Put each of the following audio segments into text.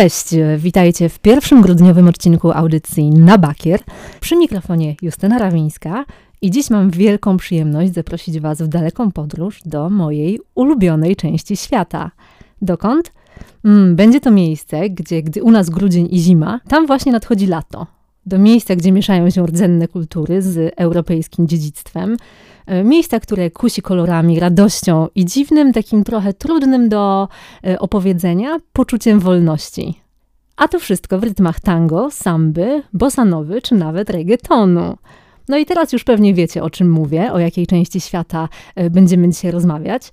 Cześć, witajcie w pierwszym grudniowym odcinku audycji na Bakier. Przy mikrofonie Justyna Rawińska i dziś mam wielką przyjemność zaprosić Was w daleką podróż do mojej ulubionej części świata. Dokąd? Mm, będzie to miejsce, gdzie gdy u nas grudzień i zima, tam właśnie nadchodzi lato. Do miejsca, gdzie mieszają się rdzenne kultury z europejskim dziedzictwem. E, miejsca, które kusi kolorami, radością i dziwnym, takim trochę trudnym do e, opowiedzenia poczuciem wolności. A to wszystko w rytmach tango, samby, bossanowy czy nawet reggaetonu. No i teraz już pewnie wiecie, o czym mówię, o jakiej części świata e, będziemy dzisiaj rozmawiać.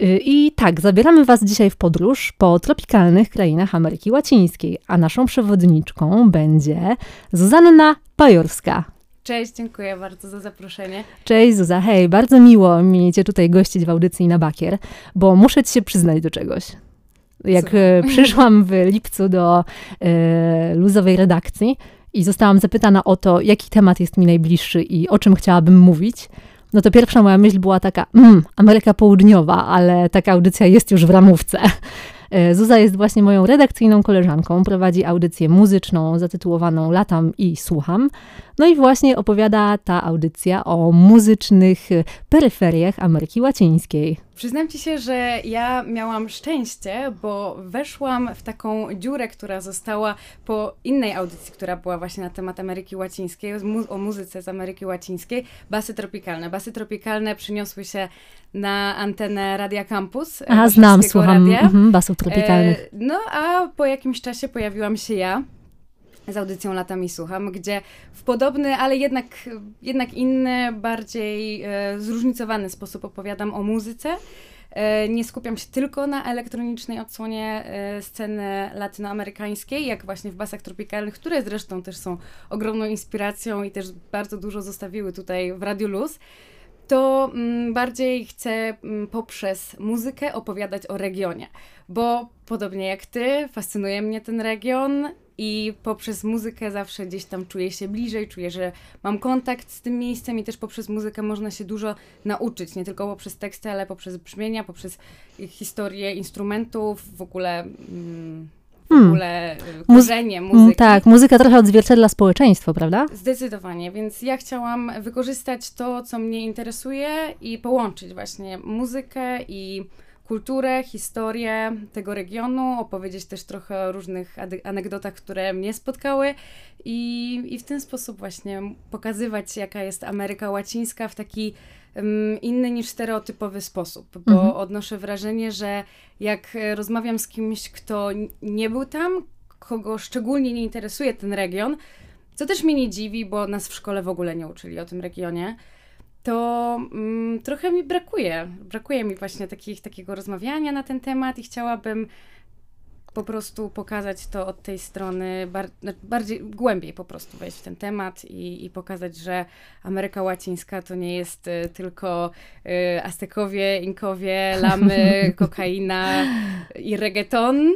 I tak, zabieramy Was dzisiaj w podróż po tropikalnych krainach Ameryki Łacińskiej, a naszą przewodniczką będzie Zuzanna Pajorska. Cześć, dziękuję bardzo za zaproszenie. Cześć Zuza, hej, bardzo miło mi Cię tutaj gościć w audycji na Bakier, bo muszę Ci się przyznać do czegoś. Jak Super. E, przyszłam w lipcu do e, luzowej redakcji i zostałam zapytana o to, jaki temat jest mi najbliższy i o czym chciałabym mówić, no to pierwsza moja myśl była taka, mm, Ameryka Południowa, ale taka audycja jest już w ramówce. E, Zuza jest właśnie moją redakcyjną koleżanką, prowadzi audycję muzyczną zatytułowaną Latam i słucham. No i właśnie opowiada ta audycja o muzycznych peryferiach Ameryki Łacińskiej. Przyznam ci się, że ja miałam szczęście, bo weszłam w taką dziurę, która została po innej audycji, która była właśnie na temat Ameryki Łacińskiej, o muzyce z Ameryki Łacińskiej, basy tropikalne. Basy tropikalne przyniosły się na antenę Radia Campus. E, a znam, słucham. Mhm, basów tropikalnych. E, no a po jakimś czasie pojawiłam się ja z audycją Latami Słucham, gdzie w podobny, ale jednak, jednak inny, bardziej e, zróżnicowany sposób opowiadam o muzyce. E, nie skupiam się tylko na elektronicznej odsłonie e, sceny latynoamerykańskiej, jak właśnie w basach tropikalnych, które zresztą też są ogromną inspiracją i też bardzo dużo zostawiły tutaj w Radio Luz to mm, bardziej chcę mm, poprzez muzykę opowiadać o regionie, bo podobnie jak ty, fascynuje mnie ten region i poprzez muzykę zawsze gdzieś tam czuję się bliżej, czuję, że mam kontakt z tym miejscem i też poprzez muzykę można się dużo nauczyć, nie tylko poprzez teksty, ale poprzez brzmienia, poprzez historię instrumentów, w ogóle... Mm, w hmm. ogóle korzenie Muzy muzyki. Tak, muzyka trochę odzwierciedla społeczeństwo, prawda? Zdecydowanie, więc ja chciałam wykorzystać to, co mnie interesuje i połączyć właśnie muzykę i kulturę, historię tego regionu, opowiedzieć też trochę o różnych anegdotach, które mnie spotkały i, i w ten sposób właśnie pokazywać, jaka jest Ameryka Łacińska w taki um, inny niż stereotypowy sposób, bo mhm. odnoszę wrażenie, że jak rozmawiam z kimś, kto nie był tam, kogo szczególnie nie interesuje ten region, co też mnie nie dziwi, bo nas w szkole w ogóle nie uczyli o tym regionie, to mm, trochę mi brakuje. Brakuje mi właśnie takich, takiego rozmawiania na ten temat i chciałabym po prostu pokazać to od tej strony, bar znaczy bardziej głębiej po prostu wejść w ten temat i, i pokazać, że Ameryka Łacińska to nie jest y, tylko y, Aztekowie, Inkowie, lamy, kokaina i reggaeton,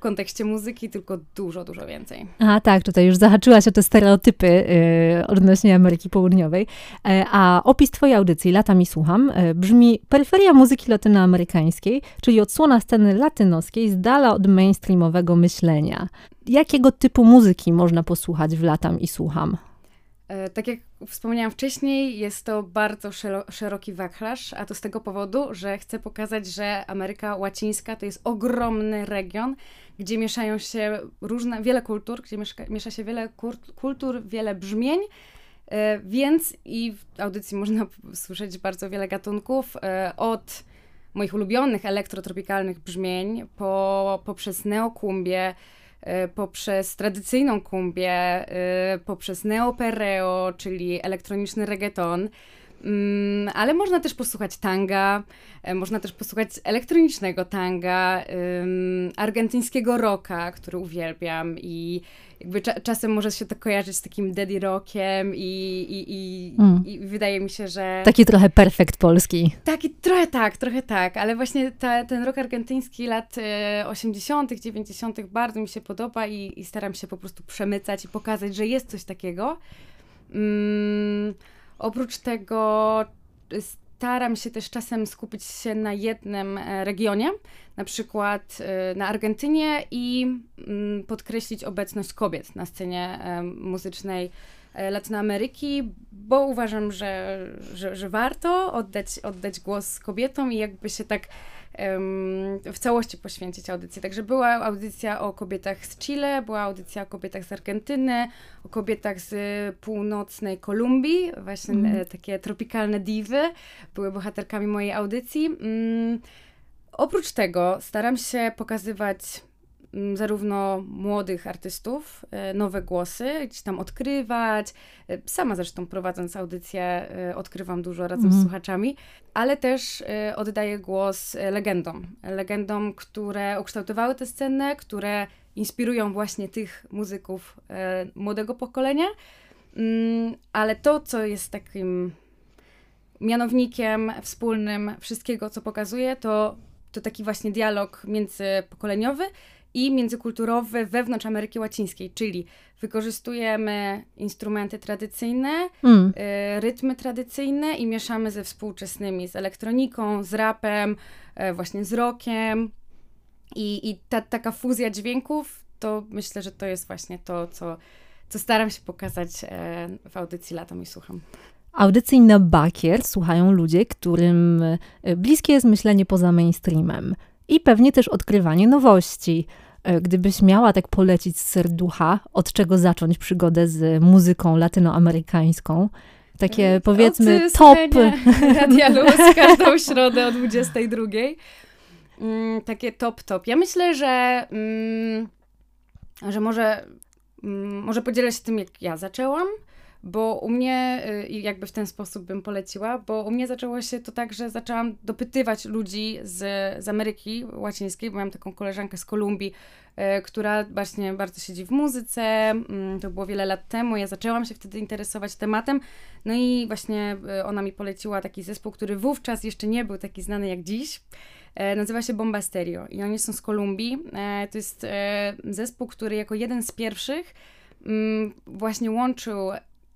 kontekście muzyki, tylko dużo, dużo więcej. A tak, tutaj już zahaczyłaś o te stereotypy yy, odnośnie Ameryki Południowej. Yy, a opis twojej audycji, Lata mi słucham, yy, brzmi peryferia muzyki latynoamerykańskiej, czyli odsłona sceny latynoskiej z dala od mainstreamowego myślenia. Jakiego typu muzyki można posłuchać w Latam i słucham? E, tak jak wspomniałam wcześniej, jest to bardzo szeroki wachlarz, a to z tego powodu, że chcę pokazać, że Ameryka Łacińska to jest ogromny region, gdzie mieszają się różne, wiele kultur, gdzie mieszka, miesza się wiele kultur, wiele brzmień, e, więc i w audycji można słyszeć bardzo wiele gatunków, e, od moich ulubionych elektrotropikalnych brzmień, po, poprzez neokumbię, e, poprzez tradycyjną kumbię, poprzez neopereo, czyli elektroniczny reggaeton, ale można też posłuchać tanga, e, można też posłuchać elektronicznego tanga, argentyńskiego rocka, który uwielbiam i jakby cza czasem może się to kojarzyć z takim daddy rockiem i, i, i, mm. i, wydaje mi się, że... Taki trochę perfekt polski. Taki, trochę tak, trochę tak, ale właśnie ta, ten rock argentyński lat 80., e, 90. bardzo mi się podoba i, i staram się po prostu przemycać i pokazać, że jest coś takiego. Mm, Oprócz tego staram się też czasem skupić się na jednym e, regionie, na przykład e, na Argentynie i mm, podkreślić obecność kobiet na scenie muzycznej Latynoameryki, bo uważam, że, że, że warto oddać, oddać głos kobietom i jakby się tak w całości poświęcić audycję. Także była audycja o kobietach z Chile, była audycja o kobietach z Argentyny, o kobietach z północnej Kolumbii, właśnie mm. takie tropikalne diwy, były bohaterkami mojej audycji. Mm, oprócz tego staram się pokazywać zarówno młodych artystów, e, nowe głosy, gdzieś tam odkrywać. E, sama zresztą prowadząc audycję e, odkrywam dużo razem mm. z mhm. słuchaczami, ale też oddaję głos legendom. Legendom, które ukształtowały tę scenę, które inspirują właśnie tych muzyków młodego pokolenia. Mm, ale to, co jest takim mianownikiem wspólnym wszystkiego, co pokazuje, to, to taki właśnie dialog międzypokoleniowy, i międzykulturowy wewnątrz Ameryki Łacińskiej, czyli wykorzystujemy instrumenty tradycyjne, mm. y, rytmy tradycyjne i mieszamy ze współczesnymi, z elektroniką, z rapem, y, właśnie z rockiem. I, i ta, taka fuzja dźwięków, to myślę, że to jest właśnie to, co, co staram się pokazać y, w audycji Latam i Słucham. Audycji na bakier słuchają ludzie, którym bliskie jest myślenie poza mainstreamem i pewnie też odkrywanie nowości. E, gdybyś miała tak polecić z serducha, od czego zacząć przygodę z muzyką latynoamerykańską, takie mm, powiedzmy top. Radia Luz każdą środę o 22. Mm, takie top, top. Ja myślę, że, mm, że może, mm, może podzielę się tym, jak ja zaczęłam bo u mnie, y, jakby w ten sposób bym poleciła, bo u mnie zaczęło się to tak, że zaczęłam dopytywać ludzi z, z Ameryki Łacińskiej, bo miałam taką koleżankę z Kolumbii, y, która właśnie bardzo siedzi w muzyce, mm, to było wiele lat temu, ja zaczęłam się wtedy interesować tematem, no i właśnie y, ona mi poleciła taki zespół, który wówczas jeszcze nie był taki znany jak dziś, nazywa się Bomba Stereo. I oni są z Kolumbii, to jest zespół, który jako jeden z pierwszych mm, właśnie łączył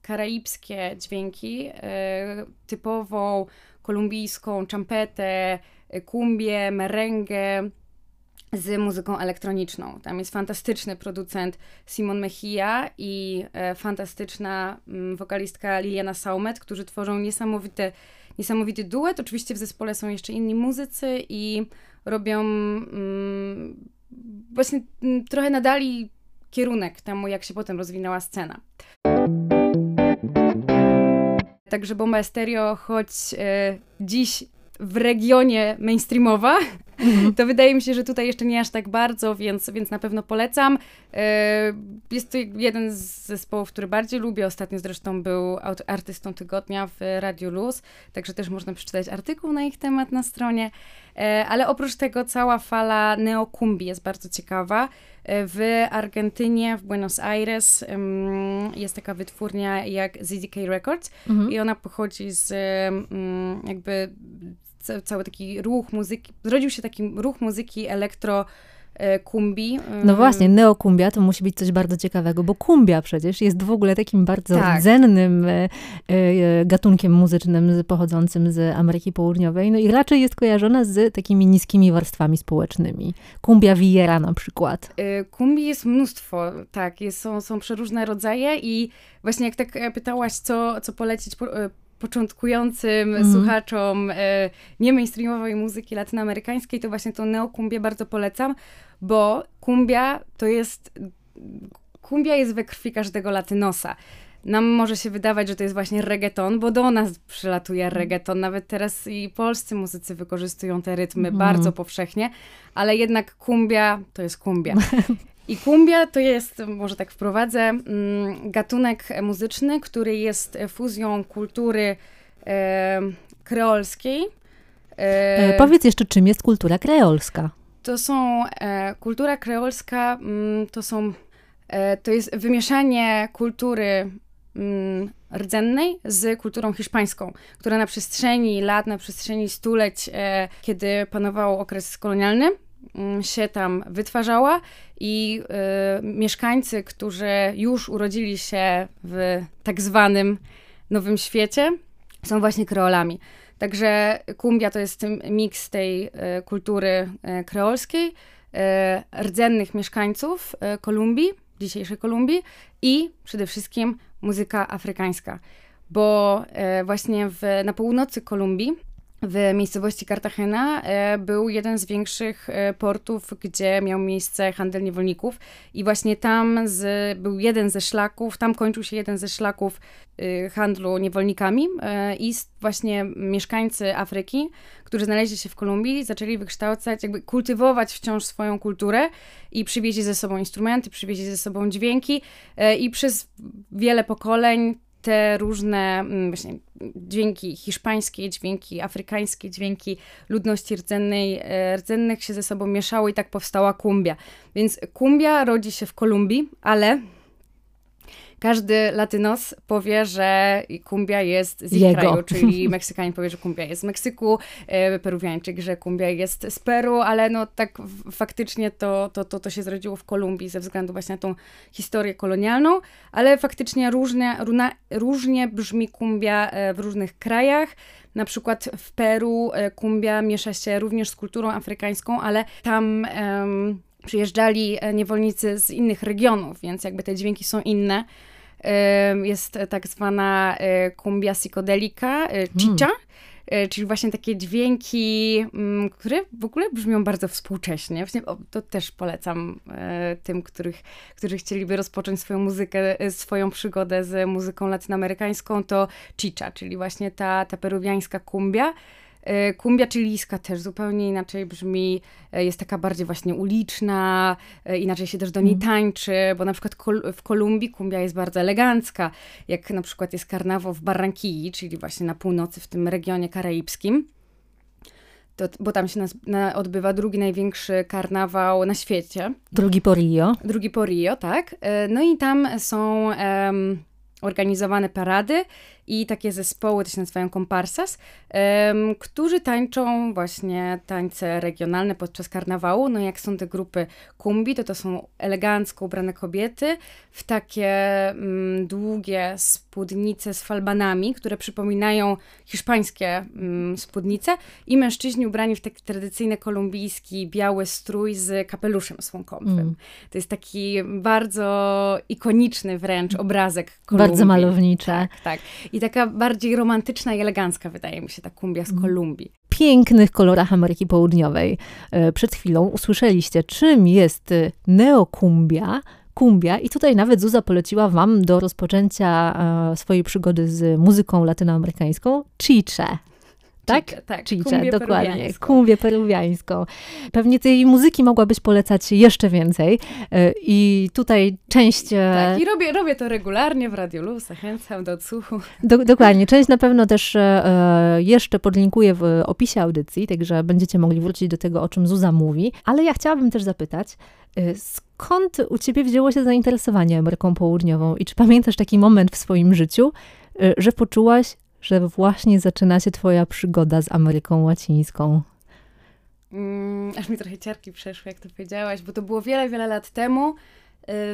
karaibskie dźwięki, e, typową kolumbijską champetę, kumbię, merengę z muzyką elektroniczną. Tam jest fantastyczny producent Simon Mejia i e, fantastyczna mm, wokalistka Liliana Saumet, którzy tworzą niesamowite, niesamowity duet. Oczywiście w zespole są jeszcze inni muzycy i robią mm, właśnie mm, trochę nadali kierunek temu, jak się potem rozwinęła scena. Także Bomba Stereo, choć e, dziś w regionie mainstreamowa, mhm. to wydaje mi się, że tutaj jeszcze nie aż tak bardzo, więc, więc na pewno polecam. E, jest to jeden z zespołów, który bardziej lubię. Ostatnio zresztą był artystą tygodnia w Radiu Luz, także też można przeczytać artykuł na ich temat na stronie. E, ale oprócz tego cała fala neokumbi jest bardzo ciekawa. E, w Argentynie, w Buenos Aires jest taka wytwórnia jak ZDK Records mhm. i ona pochodzi z jakby cały taki ruch muzyki, zrodził się taki ruch muzyki elektro E, kumbi. No właśnie, neokumbia to musi być coś bardzo ciekawego, bo kumbia przecież jest w ogóle takim bardzo tak. rdzennym e, e, gatunkiem muzycznym pochodzącym z Ameryki Południowej, no i raczej jest kojarzona z takimi niskimi warstwami społecznymi. Kumbia Villera na przykład. Kumbi jest mnóstwo, tak, jest, są, są przeróżne rodzaje i właśnie jak tak pytałaś, co, co polecić początkującym mm. słuchaczom e, nie mainstreamowej muzyki latynoamerykańskiej, to właśnie tą neokumbię bardzo polecam, bo kumbia to jest, kumbia jest we krwi każdego latynosa. Nam może się wydawać, że to jest właśnie reggaeton, bo do nas przylatuje reggaeton. Nawet teraz i polscy muzycy wykorzystują te rytmy mm. bardzo powszechnie, ale jednak kumbia to jest kumbia. I kumbia to jest, może tak wprowadzę, mm, gatunek muzyczny, który jest fuzją kultury e, kreolskiej. E, e, powiedz jeszcze, czym jest kultura kreolska? To są, e, kultura kreolska mm, to są, e, to jest wymieszanie kultury mm, rdzennej z kulturą hiszpańską, która na przestrzeni lat, na przestrzeni stuleć, e, kiedy panował okres kolonialny, się tam wytwarzała i y, mieszkańcy, którzy już urodzili się w tak zwanym Nowym Świecie, są właśnie kreolami. Także kumbia to jest miks tej kultury kreolskiej, rdzennych mieszkańców Kolumbii, dzisiejszej Kolumbii i przede wszystkim muzyka afrykańska. Bo właśnie w, na północy Kolumbii w miejscowości Cartagena e, był jeden z większych e, portów, gdzie miał miejsce handel niewolników. I właśnie tam z, był jeden ze szlaków, tam kończył się jeden ze szlaków e, handlu niewolnikami i właśnie mieszkańcy Afryki, którzy znaleźli się w Kolumbii, zaczęli wykształcać, jakby kultywować wciąż swoją kulturę i przywieźli ze sobą instrumenty, przywieźli ze sobą dźwięki i przez wiele pokoleń te różne mm, właśnie dźwięki hiszpańskie, dźwięki afrykańskie, dźwięki ludności rdzennej, e, rdzennych się ze sobą mieszały i tak powstała kumbia. Więc kumbia rodzi się w Kolumbii, ale każdy latynos powie, że kumbia jest z ich Jego. kraju, czyli Meksykanin powie, że kumbia jest z Meksyku, e, Peruwiańczyk, że kumbia jest z Peru, ale no tak faktycznie to, to, to, to się zrodziło w Kolumbii ze względu właśnie na tą historię kolonialną, ale faktycznie różnie, różnie brzmi kumbia e, w różnych krajach. Na przykład w Peru e, kumbia miesza się również z kulturą afrykańską, ale tam um, przyjeżdżali niewolnicy z innych regionów, więc jakby te dźwięki są inne jest tak zwana kumbia e, psychodelika, e, chicha, hmm. czyli właśnie takie dźwięki, mm, które w ogóle brzmią bardzo współcześnie. To też polecam tym, których, którzy chcieliby rozpocząć swoją muzykę, swoją przygodę z muzyką latynoamerykańską, to chicha, czyli właśnie ta, ta peruwiańska kumbia. E, kumbia chilijska też zupełnie inaczej brzmi, e, jest taka bardziej właśnie uliczna, e, inaczej się też do niej mhm. tańczy, bo na przykład w Kolumbii kumbia jest bardzo elegancka, jak na przykład jest karnawał w Barranquilli, czyli właśnie na północy, w tym regionie karaibskim. To, bo tam się nas, na, odbywa drugi największy karnawał na świecie. Drugi po Rio. Drugi po Rio, tak. No i tam są um, organizowane parady i takie zespoły, to się nazywają comparsas, um, którzy tańczą właśnie tańce regionalne podczas karnawału. No jak są te grupy kumbi, to to są elegancko ubrane kobiety w takie um, długie spódnice z falbanami, które przypominają hiszpańskie um, spódnice i mężczyźni ubrani w taki tradycyjny kolumbijski biały strój z kapeluszem słonkowym. Mm. To jest taki bardzo ikoniczny wręcz obrazek Kolumbii. Bardzo malownicze. Tak, tak i taka bardziej romantyczna i elegancka, wydaje mi się, ta kumbia z mhm. Kolumbii. Pięknych kolorach Ameryki Południowej. E, przed chwilą usłyszeliście, czym jest e, neokumbia, kumbia i tutaj nawet Zuza poleciła Wam do rozpoczęcia e, swojej przygody z muzyką latynoamerykańską chiche tak? Chiche, tak, Chiche, dokładnie. Kumbię peruwiańską. Pewnie tej muzyki mogłabyś polecać jeszcze więcej. E, I tutaj część... E, tak, i robię, robię to regularnie w Radiu Luz, zachęcam do odsłuchu. Do, dokładnie. Część na pewno też e, jeszcze podlinkuję w opisie audycji, także będziecie mogli wrócić do tego, o czym Zuza mówi. Ale ja chciałabym też zapytać, skąd u ciebie wzięło się zainteresowanie Ameryką Południową i czy pamiętasz taki moment w swoim życiu, że poczułaś, że właśnie zaczyna się Twoja przygoda z Ameryką Łacińską? Mm, aż mi trochę ciarki przeszły, jak to powiedziałaś, bo to było wiele, wiele lat temu.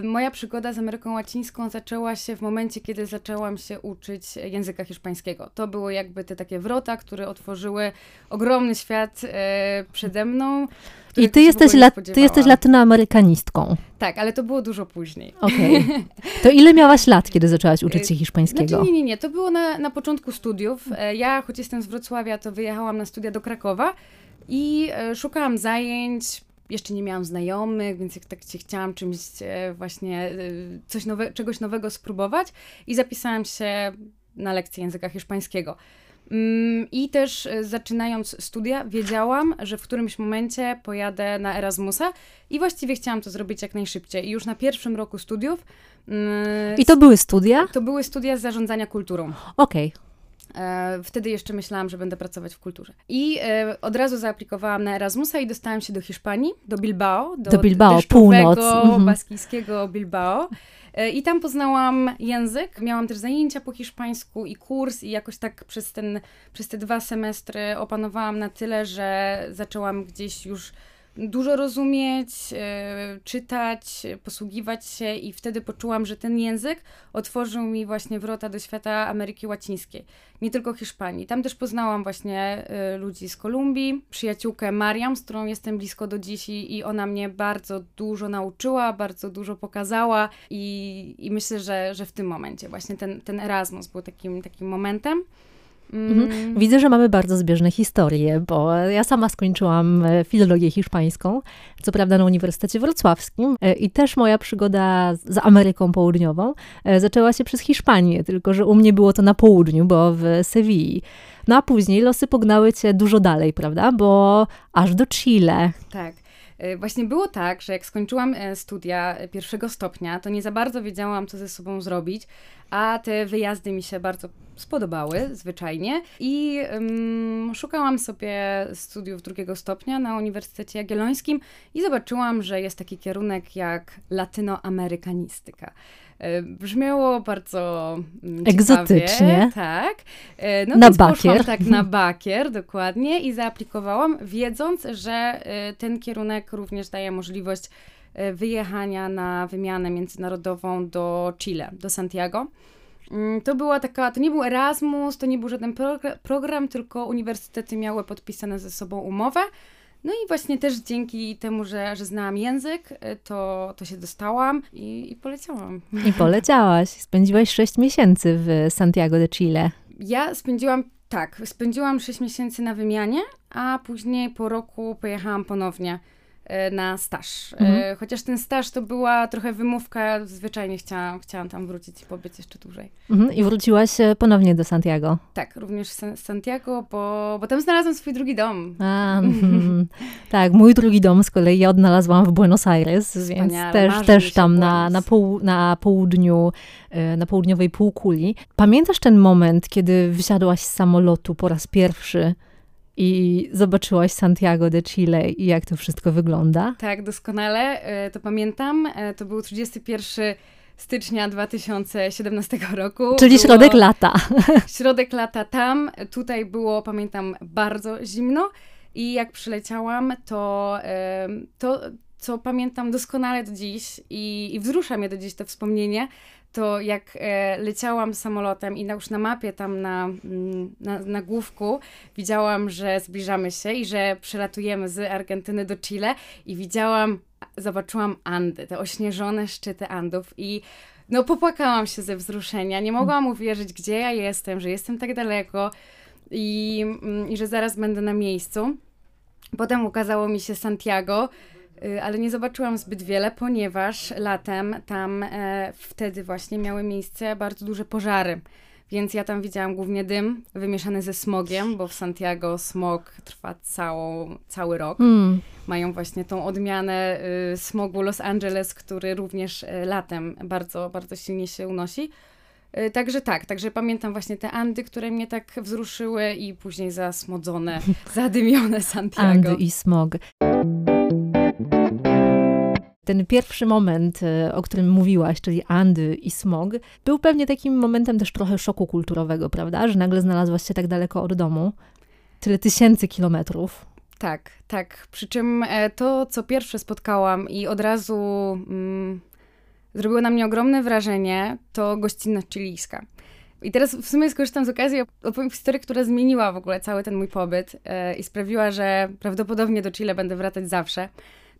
Y, moja przygoda z Ameryką Łacińską zaczęła się w momencie, kiedy zaczęłam się uczyć języka hiszpańskiego. To były jakby te takie wrota, które otworzyły ogromny świat y, przede mną. I ty jesteś, la, ty jesteś latynoamerykanistką. Tak, ale to było dużo później. Okej. Okay. To ile miałaś lat, kiedy zaczęłaś uczyć się y, hiszpańskiego? Znaczy, nie, nie, nie. To było na, na początku studiów. Ja, choć jestem z Wrocławia, to wyjechałam na studia do Krakowa i szukałam zajęć jeszcze nie miałam znajomych, więc jak tak chciałam czymś e, właśnie, e, coś nowe, czegoś nowego spróbować i zapisałam się na lekcję języka hiszpańskiego. Mm, I też e, zaczynając studia, wiedziałam, że w którymś momencie pojadę na Erasmusa i właściwie chciałam to zrobić jak najszybciej. I już na pierwszym roku studiów. Mm, I to były studia? To były studia z zarządzania kulturą. Okej. Okay. E, wtedy jeszcze myślałam, że będę pracować w kulturze. I e, od razu zaaplikowałam na Erasmusa i dostałam się do Hiszpanii, do Bilbao. Do, do Bilbao, północ. Mhm. baskijskiego Bilbao. E, I tam poznałam język. Miałam też zajęcia po hiszpańsku i kurs, i jakoś tak przez, ten, przez te dwa semestry opanowałam na tyle, że zaczęłam gdzieś już dużo rozumieć, e, czytać, posługiwać się i wtedy poczułam, że ten język otworzył mi właśnie wrota do świata Ameryki Łacińskiej, nie tylko Hiszpanii. Tam też poznałam właśnie e, ludzi z Kolumbii, przyjaciółkę Mariam, z którą jestem blisko do dziś i, ona mnie bardzo dużo nauczyła, bardzo dużo pokazała i, i myślę, że, że w tym momencie właśnie ten, ten Erasmus był takim, takim momentem. Mhm. Mm. Widzę, że mamy bardzo zbieżne historie, bo ja sama skończyłam e, filologię hiszpańską, co prawda na Uniwersytecie Wrocławskim e, i też moja przygoda z Ameryką Południową e, zaczęła się przez Hiszpanię, tylko że u mnie było to na południu, bo w Sewilli. No a później losy pognały cię dużo dalej, prawda? Bo aż do Chile. Tak. Właśnie było tak, że jak skończyłam studia pierwszego stopnia, to nie za bardzo wiedziałam, co ze sobą zrobić, a te wyjazdy mi się bardzo spodobały, zwyczajnie. I um, szukałam sobie studiów drugiego stopnia na Uniwersytecie Jagiellońskim i zobaczyłam, że jest taki kierunek jak latynoamerykanistyka. E, brzmiało bardzo mm, Egzotycznie. Ciekawie, tak. E, no na bakier. tak na bakier, dokładnie. I zaaplikowałam, wiedząc, że e, ten kierunek również daje możliwość wyjechania na wymianę międzynarodową do Chile, do Santiago. Mm, to była taka, to nie był Erasmus, to nie był żaden program, tylko uniwersytety miały podpisane ze sobą umowę. No i właśnie też dzięki temu, że, że znałam język, y, to, to się dostałam i, i poleciałam. I poleciałaś. Spędziłaś 6 miesięcy w Santiago de Chile. Ja spędziłam, tak, spędziłam 6 miesięcy na wymianie, a później po roku pojechałam ponownie E, na staż. E, mhm. Chociaż ten staż to była trochę wymówka, zwyczajnie chciałam, chciałam tam wrócić i pobyć jeszcze dłużej. Mhm. I wróciłaś e, ponownie do Santiago? Tak, również z Santiago, bo, bo tam znalazłam swój drugi dom. A, mm, tak, mój drugi dom z kolei ja odnalazłam w Buenos Aires, Wspaniale, więc też, też tam na, na, poł na południu, na południowej półkuli. Pamiętasz ten moment, kiedy wysiadłaś z samolotu po raz pierwszy? I zobaczyłaś Santiago de Chile i jak to wszystko wygląda? Tak, doskonale. E, to pamiętam. E, to był 31 stycznia 2017 roku. Czyli było środek lata. Środek lata tam. Tutaj było, pamiętam, bardzo zimno. I jak przyleciałam, to, to co pamiętam doskonale do dziś i, i wzrusza mnie do dziś to wspomnienie, to jak e, leciałam samolotem i na, już na mapie tam na, mm, na, na główku widziałam, że zbliżamy się i że przelatujemy z Argentyny do Chile i widziałam, zobaczyłam Andy, te ośnieżone szczyty Andów i no popłakałam się ze wzruszenia. Nie mogłam uwierzyć, gdzie ja jestem, że jestem tak daleko i, mm, i że zaraz będę na miejscu. Potem ukazało mi się Santiago, ale nie zobaczyłam zbyt wiele, ponieważ latem tam e, wtedy właśnie miały miejsce bardzo duże pożary. Więc ja tam widziałam głównie dym wymieszany ze smogiem, bo w Santiago smog trwa całą, cały rok. Mm. Mają właśnie tą odmianę y, smogu Los Angeles, który również y, latem bardzo, bardzo silnie się unosi. Y, także tak, także pamiętam właśnie te Andy, które mnie tak wzruszyły i później zasmodzone, zadymione Santiago. Andy i smog ten pierwszy moment, e, o którym mówiłaś, czyli Andy i smog, był pewnie takim momentem też trochę szoku kulturowego, prawda? Że nagle znalazłaś się tak daleko od domu, tyle tysięcy kilometrów. Tak, tak. Przy czym e, to, co pierwsze spotkałam i od razu mm, zrobiło na mnie ogromne wrażenie, to gościnność chilijska. I teraz w sumie skorzystam z okazji opowiem historię, która zmieniła w ogóle cały ten mój pobyt yy, i sprawiła, że prawdopodobnie do Chile będę wracać zawsze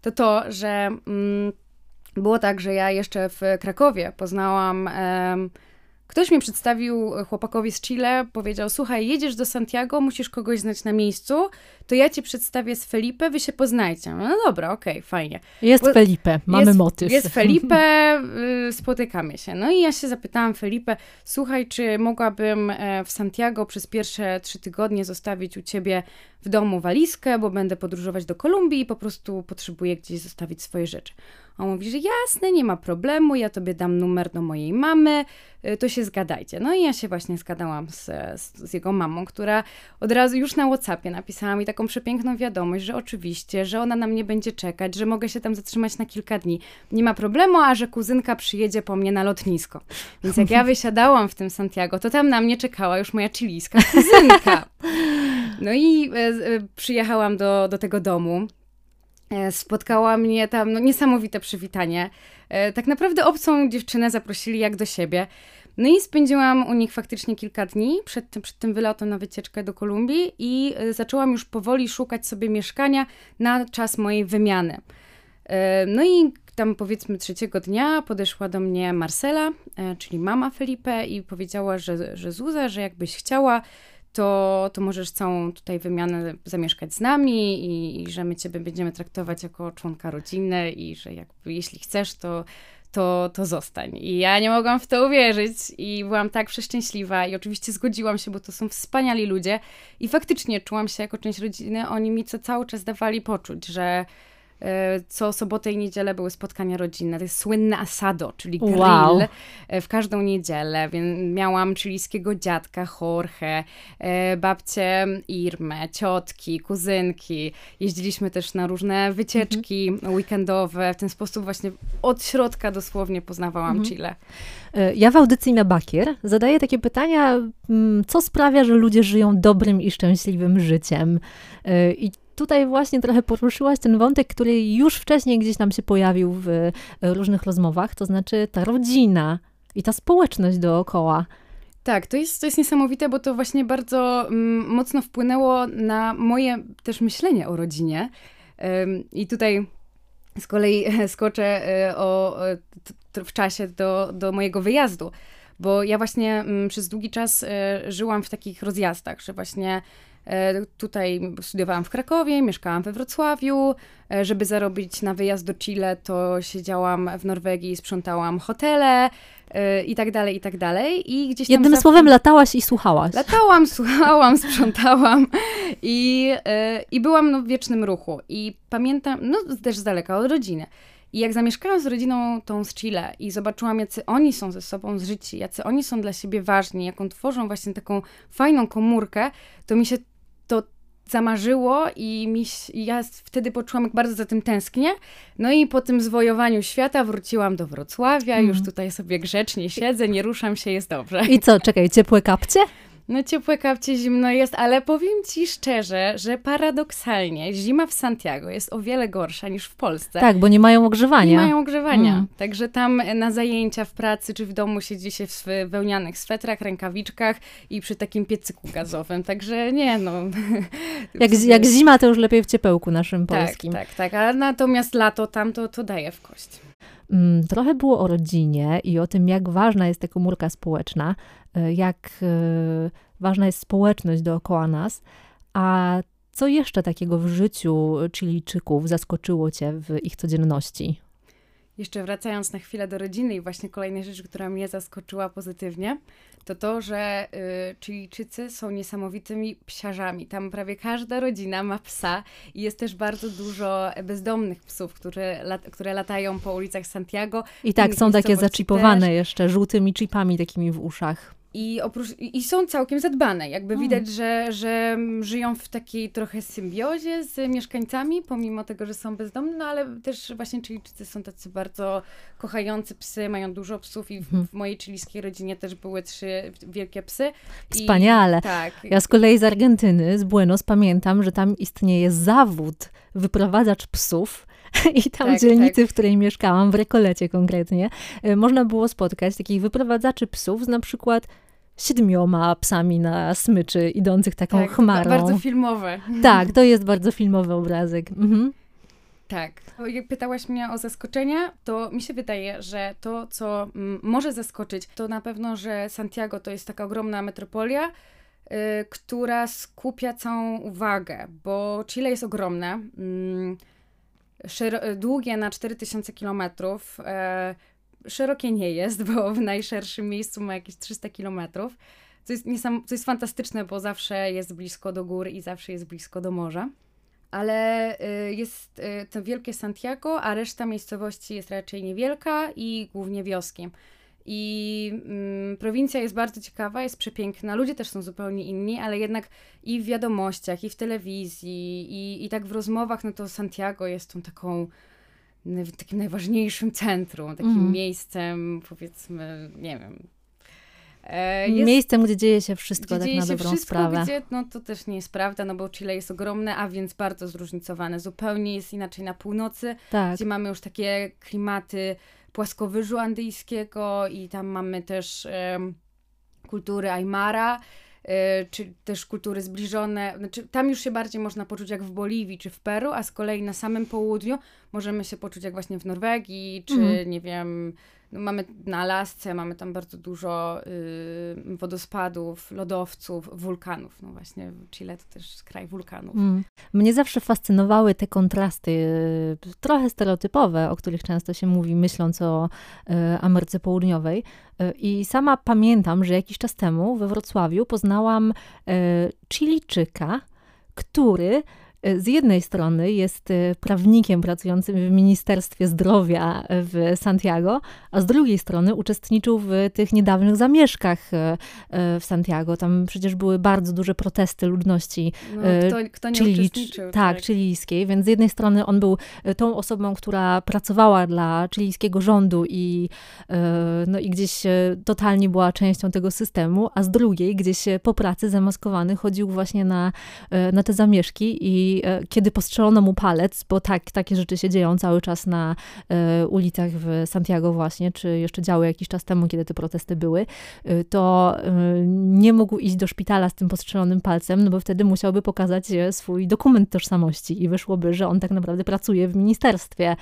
to to, że mm, było tak, że ja jeszcze w Krakowie poznałam. Ktoś mi przedstawił chłopakowi z Chile, powiedział: Słuchaj, jedziesz do Santiago, musisz kogoś znać na miejscu, to ja ci przedstawię z Felipe, wy się poznajcie. No dobra, okej, okay, fajnie. Jest Bo Felipe, mamy jest, motyw. Jest Felipe, y, spotykamy się. No i ja się zapytałam Felipe: Słuchaj, czy mogłabym e, w Santiago przez pierwsze trzy tygodnie zostawić u ciebie w domu walizkę, bo będę podróżować do Kolumbii i po prostu potrzebuję gdzieś zostawić swoje rzeczy. On mówi, że jasne, nie ma problemu, ja tobie dam numer do mojej mamy, y, to się zgadajcie. No i ja się właśnie zgadałam z, z, z, jego mamą, która od razu już na Whatsappie napisała mi taką przepiękną wiadomość, że oczywiście, że ona na mnie będzie czekać, że mogę się tam zatrzymać na kilka dni. Nie ma problemu, a że kuzynka przyjedzie po mnie na lotnisko. Więc jak ja wysiadałam w tym Santiago, to tam na mnie czekała już moja chilijska kuzynka. No i e, e, przyjechałam do, do tego domu. E, spotkała mnie tam no, niesamowite przywitanie. E, tak naprawdę obcą dziewczynę zaprosili jak do siebie. No i spędziłam u nich faktycznie kilka dni przed tym, przed tym wylotem na wycieczkę do Kolumbii i e, zaczęłam już powoli szukać sobie mieszkania na czas mojej wymiany. No i tam powiedzmy trzeciego dnia podeszła do mnie Marcela, czyli mama Felipe i powiedziała, że, że Zuza, że jakbyś chciała, to, to możesz całą tutaj wymianę zamieszkać z nami i, i, że my ciebie będziemy traktować jako członka rodziny i że jakby jeśli chcesz, to, to, to zostań. I ja nie mogłam w to uwierzyć i byłam tak przeszczęśliwa i oczywiście zgodziłam się, bo to są wspaniali ludzie i faktycznie czułam się jako część rodziny. Oni mi co cały czas dawali poczuć, że co sobotę i niedzielę były spotkania rodzinne. To jest słynne asado, czyli grill wow. E, w każdą niedzielę. Więc miałam chilijskiego dziadka Jorge, e, babcię Irmę, ciotki, kuzynki. Jeździliśmy też na różne wycieczki mhm. weekendowe. W ten sposób właśnie od środka dosłownie poznawałam mhm. Chile. Ja w audycji na Bakier zadaję takie pytania, mm, co sprawia, że ludzie żyją dobrym i szczęśliwym życiem. I tutaj właśnie trochę poruszyłaś ten wątek, który już wcześniej gdzieś nam się pojawił w e, różnych rozmowach, to znaczy ta rodzina i ta społeczność dookoła. Tak, to jest, to jest niesamowite, bo to właśnie bardzo mm, mocno wpłynęło na moje też myślenie o rodzinie. I tutaj z kolei skoczę y, o, t, w czasie do, do mojego wyjazdu, bo ja właśnie mm, przez długi czas żyłam w takich rozjazdach, że właśnie E, tutaj studiowałam w Krakowie, mieszkałam we Wrocławiu. E, żeby zarobić na wyjazd do Chile, to siedziałam w Norwegii, sprzątałam hotele e, i tak dalej, i tak dalej. I gdzieś Jednym zawsze... słowem latałaś i słuchałaś. Latałam, słuchałam, sprzątałam i, i byłam no, w wiecznym ruchu. I pamiętam, no też z daleka od rodziny. I jak zamieszkałam z rodziną tą z Chile i zobaczyłam, jacy oni są ze sobą zżyci, jacy oni są dla siebie ważni, jaką tworzą właśnie taką fajną komórkę, to mi się zamarzyło i mi, ja wtedy poczułam, jak bardzo za tym tęsknię. No i po tym zwojowaniu świata wróciłam do Wrocławia, mm. już tutaj sobie grzecznie siedzę, nie ruszam się, jest dobrze. I co, czekaj, ciepłe kapcie? No ciepłe kapcie, zimno jest, ale powiem ci szczerze, że paradoksalnie zima w Santiago jest o wiele gorsza niż w Polsce. Tak, bo nie mają ogrzewania. Nie mają ogrzewania. Mm. Także tam na zajęcia w pracy czy w domu siedzi się w wełnianych swetrach, rękawiczkach i przy takim piecyku gazowym. Także nie no. Jak, jak zima, to już lepiej w ciepełku naszym tak, polskim. Tak, tak, tak. A natomiast lato tam to, to daje w kość. Mm, trochę było o rodzinie i o tym, jak ważna jest ta komórka społeczna, e, jak e, ważna jest społeczność dookoła nas. A co jeszcze takiego w życiu Chilijczyków zaskoczyło Cię w ich codzienności? Jeszcze wracając na chwilę do rodziny i właśnie kolejnej rzeczy, która mnie zaskoczyła pozytywnie, to to, że y, Chilijczycy są niesamowitymi psiarzami. Tam prawie każda rodzina ma psa i jest też bardzo dużo bezdomnych psów, które, lat, które latają po ulicach Santiago. I tak, są takie zaczipowane też. jeszcze żółtymi chipami takimi w uszach. I, oprócz, I są całkiem zadbane. Jakby mm. widać, że, że żyją w takiej trochę symbiozie z mieszkańcami, pomimo tego, że są bezdomni, no ale też właśnie Chilijczycy są tacy bardzo kochający psy, mają dużo psów i w, mm. w mojej chilijskiej rodzinie też były trzy wielkie psy. Wspaniale. I, tak. Ja z kolei z Argentyny, z Buenos, pamiętam, że tam istnieje zawód wyprowadzacz psów. I tam tak, w dzielnicy, tak. w której mieszkałam, w Rekolecie konkretnie, y, można było spotkać takich wyprowadzaczy psów z na przykład siedmioma psami na smyczy, idących taką tak, chmarą. Bardzo filmowe. Tak, to jest bardzo filmowy obrazek. Mhm. Tak. Jak pytałaś mnie o zaskoczenia, to mi się wydaje, że to, co mm, może zaskoczyć, to na pewno, że Santiago to jest taka ogromna metropolia, y, która skupia całą uwagę, bo Chile jest ogromne. Y, długie na 4000 kilometrów. Y, szerokie nie jest, bo w najszerszym miejscu ma jakieś 300 kilometrów. Co jest, co jest fantastyczne, bo zawsze jest blisko do gór i zawsze jest blisko do morza. Ale y, jest y, to wielkie Santiago, a reszta miejscowości jest raczej niewielka i głównie wioski. I mm, prowincja jest bardzo ciekawa, jest przepiękna. Ludzie też są zupełnie inni, ale jednak i w wiadomościach, i w telewizji, i, i tak w rozmowach, no to Santiago jest tą taką takim najważniejszym centrum, takim mm. miejscem, powiedzmy, nie wiem, E, jest, Miejscem, gdzie dzieje się wszystko, gdzie tak na dobrą wszystko, sprawę. Gdzie, no to też nie jest prawda, no bo Chile jest ogromne, a więc bardzo zróżnicowane. Zupełnie jest inaczej na północy, tak. gdzie mamy już takie klimaty płaskowyżu andyjskiego i tam mamy też kultury Aymara, e, czy też kultury zbliżone. Znaczy, tam już się bardziej można poczuć jak w Boliwii czy w Peru, a z kolei na samym południu możemy się poczuć jak właśnie w Norwegii, czy mm. nie wiem, no mamy na Alasce, mamy tam bardzo dużo y, wodospadów, lodowców, wulkanów. No właśnie Chile to też kraj wulkanów. Mm. Mnie zawsze fascynowały te kontrasty, y, trochę stereotypowe, o których często się mówi, myśląc o y, Ameryce Południowej. Y, I sama pamiętam, że jakiś czas temu we Wrocławiu poznałam y, Chilijczyka, który z jednej strony jest y, prawnikiem pracującym w Ministerstwie Zdrowia w Santiago, a z drugiej strony uczestniczył w tych niedawnych zamieszkach y, y, w Santiago. Tam przecież były bardzo duże protesty ludności no, kto, kto Chili, tak, tak, chilijskiej, więc z jednej strony on był tą osobą, która pracowała dla chilijskiego rządu i, no, i gdzieś totalnie była częścią tego systemu, a z drugiej gdzieś po pracy zamaskowany chodził właśnie na, na te zamieszki i E, kiedy postrzelono mu palec, bo tak, takie rzeczy się dzieją cały czas na e, ulicach w Santiago właśnie, czy jeszcze działy jakiś czas temu, kiedy te protesty były, e, to nie mógł iść do szpitala z tym postrzelonym palcem, no bo wtedy musiałby pokazać swój dokument tożsamości i wyszłoby, że on tak naprawdę pracuje w ministerstwie.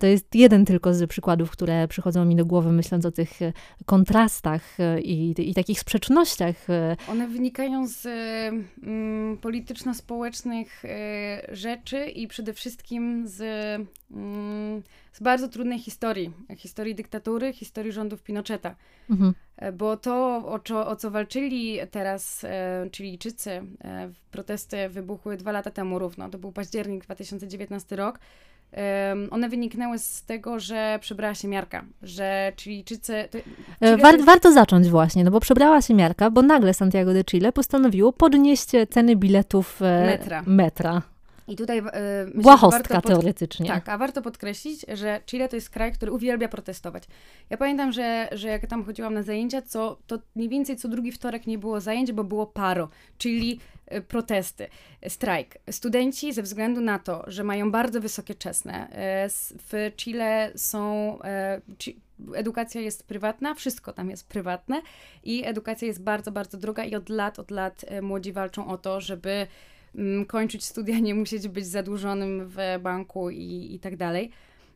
To jest jeden tylko z przykładów, które przychodzą mi do głowy, myśląc o tych kontrastach i, i takich sprzecznościach. One wynikają z mm, polityczno-społecznych rzeczy i przede wszystkim z, mm, z bardzo trudnej historii. Historii dyktatury, historii rządów Pinocheta. Mhm. E, bo to, o co, o co walczyli teraz e, Chilijczycy, e, protesty wybuchły dwa lata temu równo, to był październik 2019 rok, one wyniknęły z tego, że przebrała się miarka, że Chilijczycy... To, War, warto zacząć właśnie, no bo przebrała się miarka, bo nagle Santiago de Chile postanowiło podnieść ceny biletów metra. metra. I tutaj. Yy, Błahostka pod... teoretycznie. Tak, a warto podkreślić, że Chile to jest kraj, który uwielbia protestować. Ja pamiętam, że, że jak tam chodziłam na zajęcia, co, to mniej więcej co drugi wtorek nie było zajęć, bo było paro, czyli protesty, strajk. Studenci ze względu na to, że mają bardzo wysokie czesne, y, w Chile są. Y, edukacja jest prywatna, wszystko tam jest prywatne i edukacja jest bardzo, bardzo droga i od lat, od lat młodzi walczą o to, żeby Mm, kończyć studia, nie musieć być zadłużonym w banku i, i tak dalej.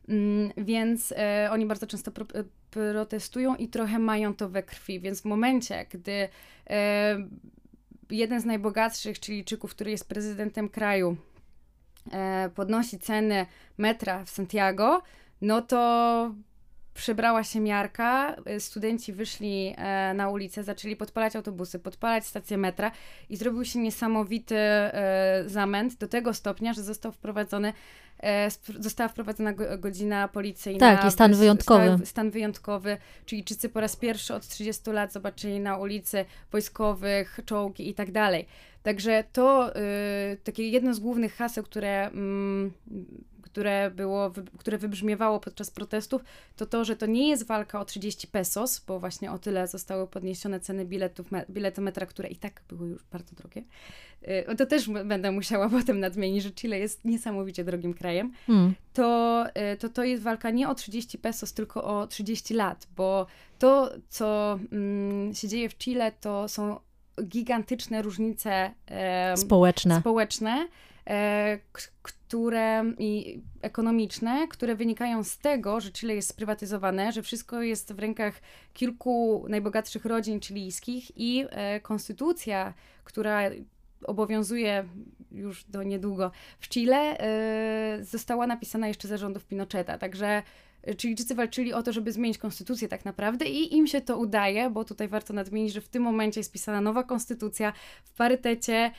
Mm, więc oni bardzo często pro, protestują i trochę mają to we krwi. Więc w momencie, gdy jeden z najbogatszych Chilijczyków, który jest prezydentem kraju, e, podnosi ceny metra w Santiago, no to przybrała się miarka, y, studenci wyszli e, na ulicę, zaczęli podpalać autobusy, podpalać stację metra i zrobił się niesamowity e, zamęt do tego stopnia, że został wprowadzony e, została wprowadzona godzina policyjna. Tak, i stan wyjątkowy. Stan, wyjątkowy, czyli Czycy po raz pierwszy od 30 lat zobaczyli na ulicy wojskowych, czołgi i tak dalej. Także to y, takie jedno z głównych haseł, które mm, które, było, które wybrzmiewało podczas protestów, to to, że to nie jest walka o 30 pesos, bo właśnie o tyle zostały podniesione ceny biletów, biletu metra, które i tak były już bardzo drogie. Y, to też będę musiała potem nadmienić, że Chile jest niesamowicie drogim krajem. Hmm. To, y, to to jest walka nie o 30 pesos, tylko o 30 lat, bo to, co mm, się dzieje w Chile, to są gigantyczne różnice e, społeczne. społeczne które i ekonomiczne, które wynikają z tego, że Chile jest sprywatyzowane, że wszystko jest w rękach kilku najbogatszych rodzin chilijskich i e, konstytucja, która obowiązuje już do niedługo w Chile, e, została napisana jeszcze za rządów Pinocheta. Także Chilijczycy walczyli o to, żeby zmienić konstytucję tak naprawdę i im się to udaje, bo tutaj warto nadmienić, że w tym momencie jest pisana nowa konstytucja w parytecie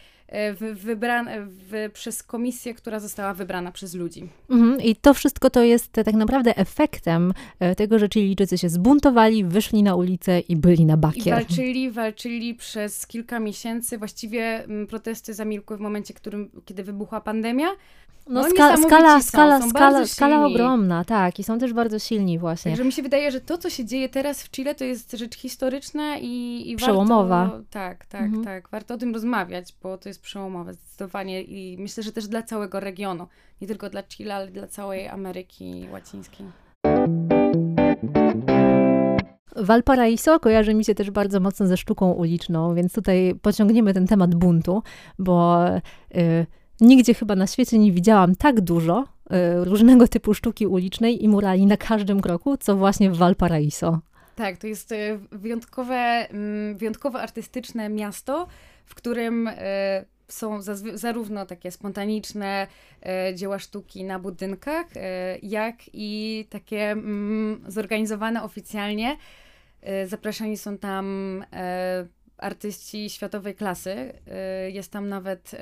wybrane, w, przez komisję, która została wybrana przez ludzi. Mhm, I to wszystko to jest tak naprawdę efektem e, tego, że Chilijczycy się zbuntowali, wyszli na ulicę i byli na bakier. I walczyli, walczyli przez kilka miesięcy. Właściwie mm, protesty zamilkły w momencie, którym, kiedy wybuchła pandemia. No, No, ska, skala, są, skala, są skala, skala ogromna, tak. I są też bardzo silni właśnie. Także mi się wydaje, że to, co się dzieje teraz w Chile, to jest rzecz historyczna i, i Przełomowa. Warto, tak, tak, Mhm. tak. Warto o tym rozmawiać, bo to jest przełomowe zdecydowanie i myślę, że też dla całego regionu. Nie tylko dla Chile, ale dla całej Ameryki Łacińskiej. Valparaiso kojarzy mi się też bardzo mocno ze sztuką uliczną, więc tutaj pociągniemy ten temat buntu, bo y, nigdzie chyba na świecie nie widziałam tak dużo y, różnego typu sztuki ulicznej i murali na każdym kroku, co właśnie w Valparaiso. Tak, to jest e, wyjątkowe, mm, wyjątkowo artystyczne miasto, w którym e, są zarówno takie spontaniczne dzieła sztuki na budynkach, jak i takie mm, zorganizowane oficjalnie. Zapraszani są tam artyści światowej klasy. Jest tam nawet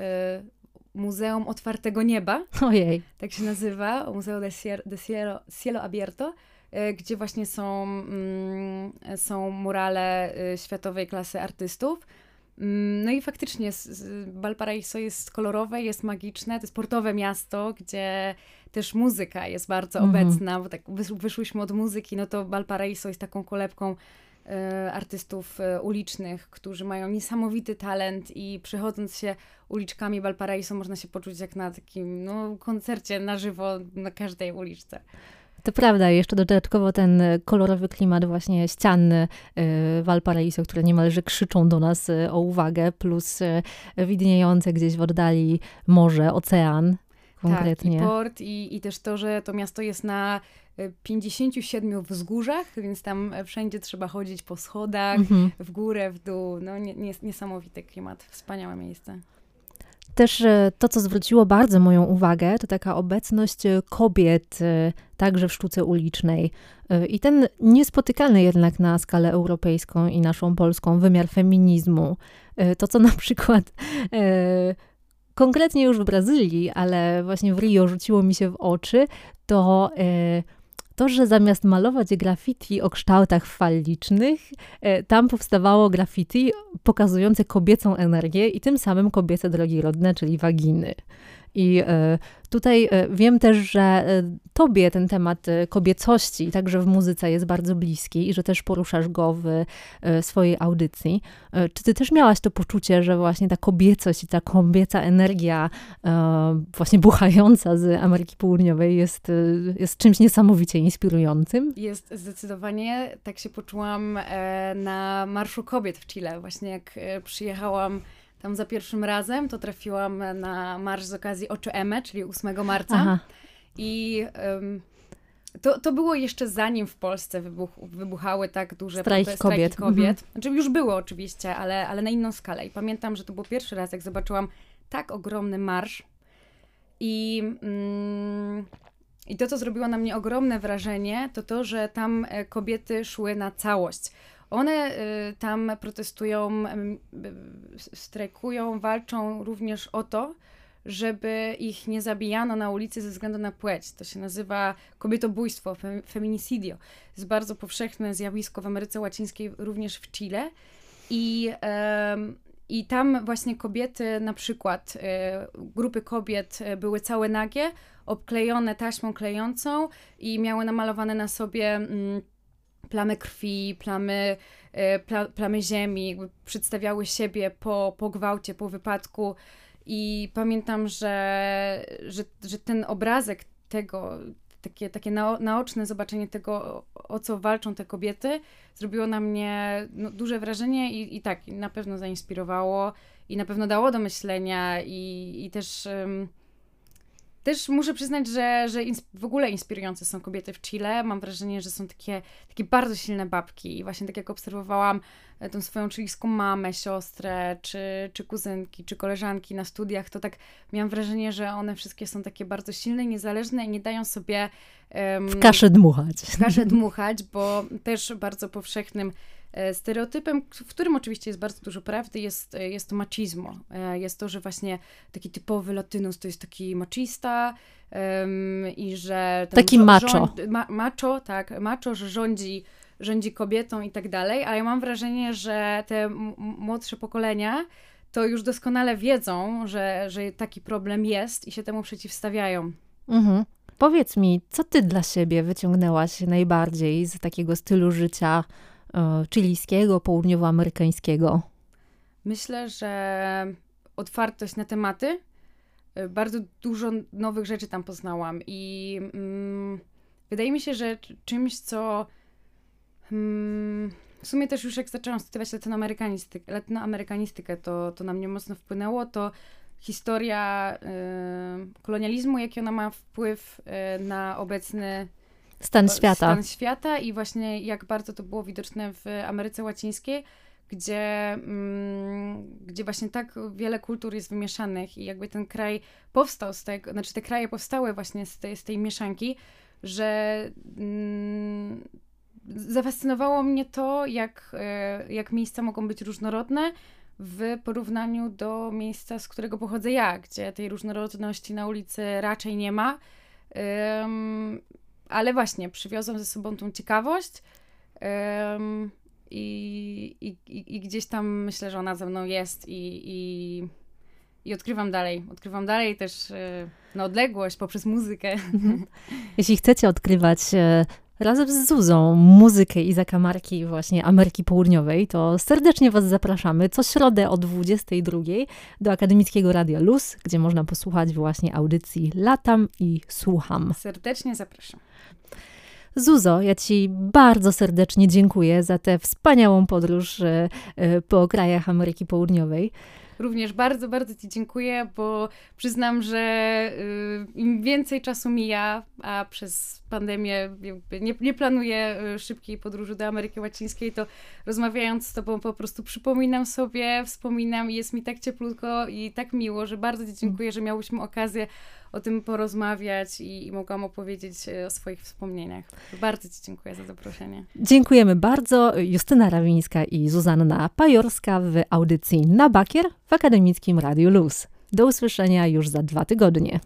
Muzeum Otwartego Nieba, Ojej. tak się nazywa, Museo de, Cier- de Cielo, Cielo Abierto, e, gdzie właśnie są, mm, są murale e, światowej klasy artystów. Mm, No i faktycznie Valparaiso jest kolorowe, jest magiczne, to jest portowe miasto, gdzie też muzyka jest bardzo Mhm. obecna, bo tak wysz- wyszłyśmy od muzyki, no to Valparaiso jest taką kolebką artystów e, ulicznych, którzy mają niesamowity talent i przechodząc się uliczkami Valparaiso można się poczuć jak na takim no, koncercie na żywo na każdej uliczce. To prawda, jeszcze dodatkowo ten kolorowy klimat właśnie ścian y, Valparaiso, które niemalże krzyczą do nas o uwagę, plus widniejące gdzieś w oddali morze, ocean konkretnie. Tak, i port i, i też to, że to miasto jest na e, 57 wzgórzach, więc tam e, wszędzie trzeba chodzić po schodach, Mhm. w górę, w dół. No nie, nie, niesamowity klimat, wspaniałe miejsce. Też e, to, co zwróciło bardzo moją uwagę, to taka obecność e, kobiet także w sztuce ulicznej. I ten niespotykany jednak na skalę europejską i naszą polską wymiar feminizmu. To, co na przykład konkretnie już w Brazylii, ale właśnie w Rio rzuciło mi się w oczy, to to, że zamiast malować graffiti o kształtach fallicznych, e, tam powstawało graffiti pokazujące kobiecą energię i tym samym kobiece drogi rodne, czyli waginy. I e, tutaj e, wiem też, że e, tobie ten temat kobiecości, także w muzyce, jest bardzo bliski i że też poruszasz go w swojej audycji. Czy ty też miałaś to poczucie, że właśnie ta kobiecość i ta kobieca energia właśnie buchająca z Ameryki Południowej jest, jest czymś niesamowicie inspirującym? Jest zdecydowanie, tak się poczułam na Marszu Kobiet w Chile. Właśnie jak przyjechałam tam za pierwszym razem, to trafiłam na marsz z okazji Oczy Eme, czyli 8 marca. Aha, I em, to, to było jeszcze zanim w Polsce wybuch, wybuchały tak duże Strajki prote- kobiet. Mhm. kobiet. Znaczy już było oczywiście, ale, ale na inną skalę. I pamiętam, że to był pierwszy raz, jak zobaczyłam tak ogromny marsz. I, mm, I to, co zrobiło na mnie ogromne wrażenie, to to, że tam e, kobiety szły na całość. One e, tam protestują, strajkują, walczą również o to, żeby ich nie zabijano na ulicy ze względu na płeć. To się nazywa kobietobójstwo, fem- feminicidio. jest bardzo powszechne zjawisko w Ameryce Łacińskiej, również w Chile. I, em, i tam właśnie kobiety, na przykład e, grupy kobiet e, były całe nagie, obklejone taśmą klejącą i miały namalowane na sobie mm, plamy krwi, plamy, e, pla, plamy ziemi, przedstawiały siebie po, po gwałcie, po wypadku. I pamiętam, że, że, że ten obrazek tego, takie, takie nao, naoczne zobaczenie tego, o, co walczą te kobiety, zrobiło na mnie no, duże wrażenie i, i tak, na pewno zainspirowało i na pewno dało do myślenia i, i też, ym, też muszę przyznać, że, że w ogóle inspirujące są kobiety w Chile. Mam wrażenie, że są takie, takie bardzo silne babki i właśnie tak jak obserwowałam e, tą swoją chilijską mamę, siostrę, czy, czy kuzynki, czy koleżanki na studiach, to tak miałam wrażenie, że one wszystkie są takie bardzo silne, niezależne i nie dają sobie em, w kaszę dmuchać. w kaszę dmuchać, bo też bardzo powszechnym stereotypem, w którym oczywiście jest bardzo dużo prawdy, jest, e, jest to machismo. E, Jest to, że właśnie taki typowy latynus to jest taki machista em, i że... Taki żo- macho. rząd- Ma, macho, tak, macho, że rządzi, rządzi kobietą i tak dalej, ale ja mam wrażenie, że te m- młodsze pokolenia to już doskonale wiedzą, że, że taki problem jest i się temu przeciwstawiają. Mhm. Powiedz mi, co ty dla siebie wyciągnęłaś najbardziej z takiego stylu życia e, chilijskiego, południowoamerykańskiego? Myślę, że otwartość na tematy. e, Bardzo dużo nowych rzeczy tam poznałam i mm, wydaje mi się, że czymś, co mm, w sumie też już jak zaczęłam studiować latynoamerykanistykę, latynoamerykanistykę to, to na mnie mocno wpłynęło, to historia y, kolonializmu, jaki ona ma wpływ y, na obecny Stan świata. stan świata i właśnie jak bardzo to było widoczne w Ameryce Łacińskiej, gdzie, mm, gdzie właśnie tak wiele kultur jest wymieszanych i jakby ten kraj powstał z tego, znaczy te kraje powstały właśnie z tej, z tej mieszanki, że mm, zafascynowało mnie to, jak, e, jak miejsca mogą być różnorodne w porównaniu do miejsca, z którego pochodzę ja, gdzie tej różnorodności na ulicy raczej nie ma. Ale właśnie, przywiozłam ze sobą tą ciekawość ym, i, i, i, gdzieś tam myślę, że ona ze mną jest i, i, i odkrywam dalej. Odkrywam dalej też y, na odległość poprzez muzykę. Jeśli chcecie odkrywać e, razem z Zuzą muzykę i zakamarki właśnie Ameryki Południowej, to serdecznie Was zapraszamy co środę o 22 do Akademickiego Radia Luz, gdzie można posłuchać właśnie audycji Latam i Słucham. Serdecznie zapraszam. Zuzo, ja Ci bardzo serdecznie dziękuję za tę wspaniałą podróż e, e, po krajach Ameryki Południowej. Również bardzo, bardzo Ci dziękuję, bo przyznam, że y, im więcej czasu mija, a przez pandemię nie, nie planuję y, szybkiej podróży do Ameryki Łacińskiej, to rozmawiając z Tobą po prostu przypominam sobie, wspominam i jest mi tak cieplutko i tak miło, że bardzo Ci dziękuję, że miałyśmy okazję o tym porozmawiać i, i mogłam opowiedzieć y, o swoich wspomnieniach. Bardzo Ci dziękuję za zaproszenie. Dziękujemy bardzo. Justyna Rawińska i Zuzanna Pajorska w audycji na Bakier w Akademickim Radiu Luz. Do usłyszenia już za dwa tygodnie.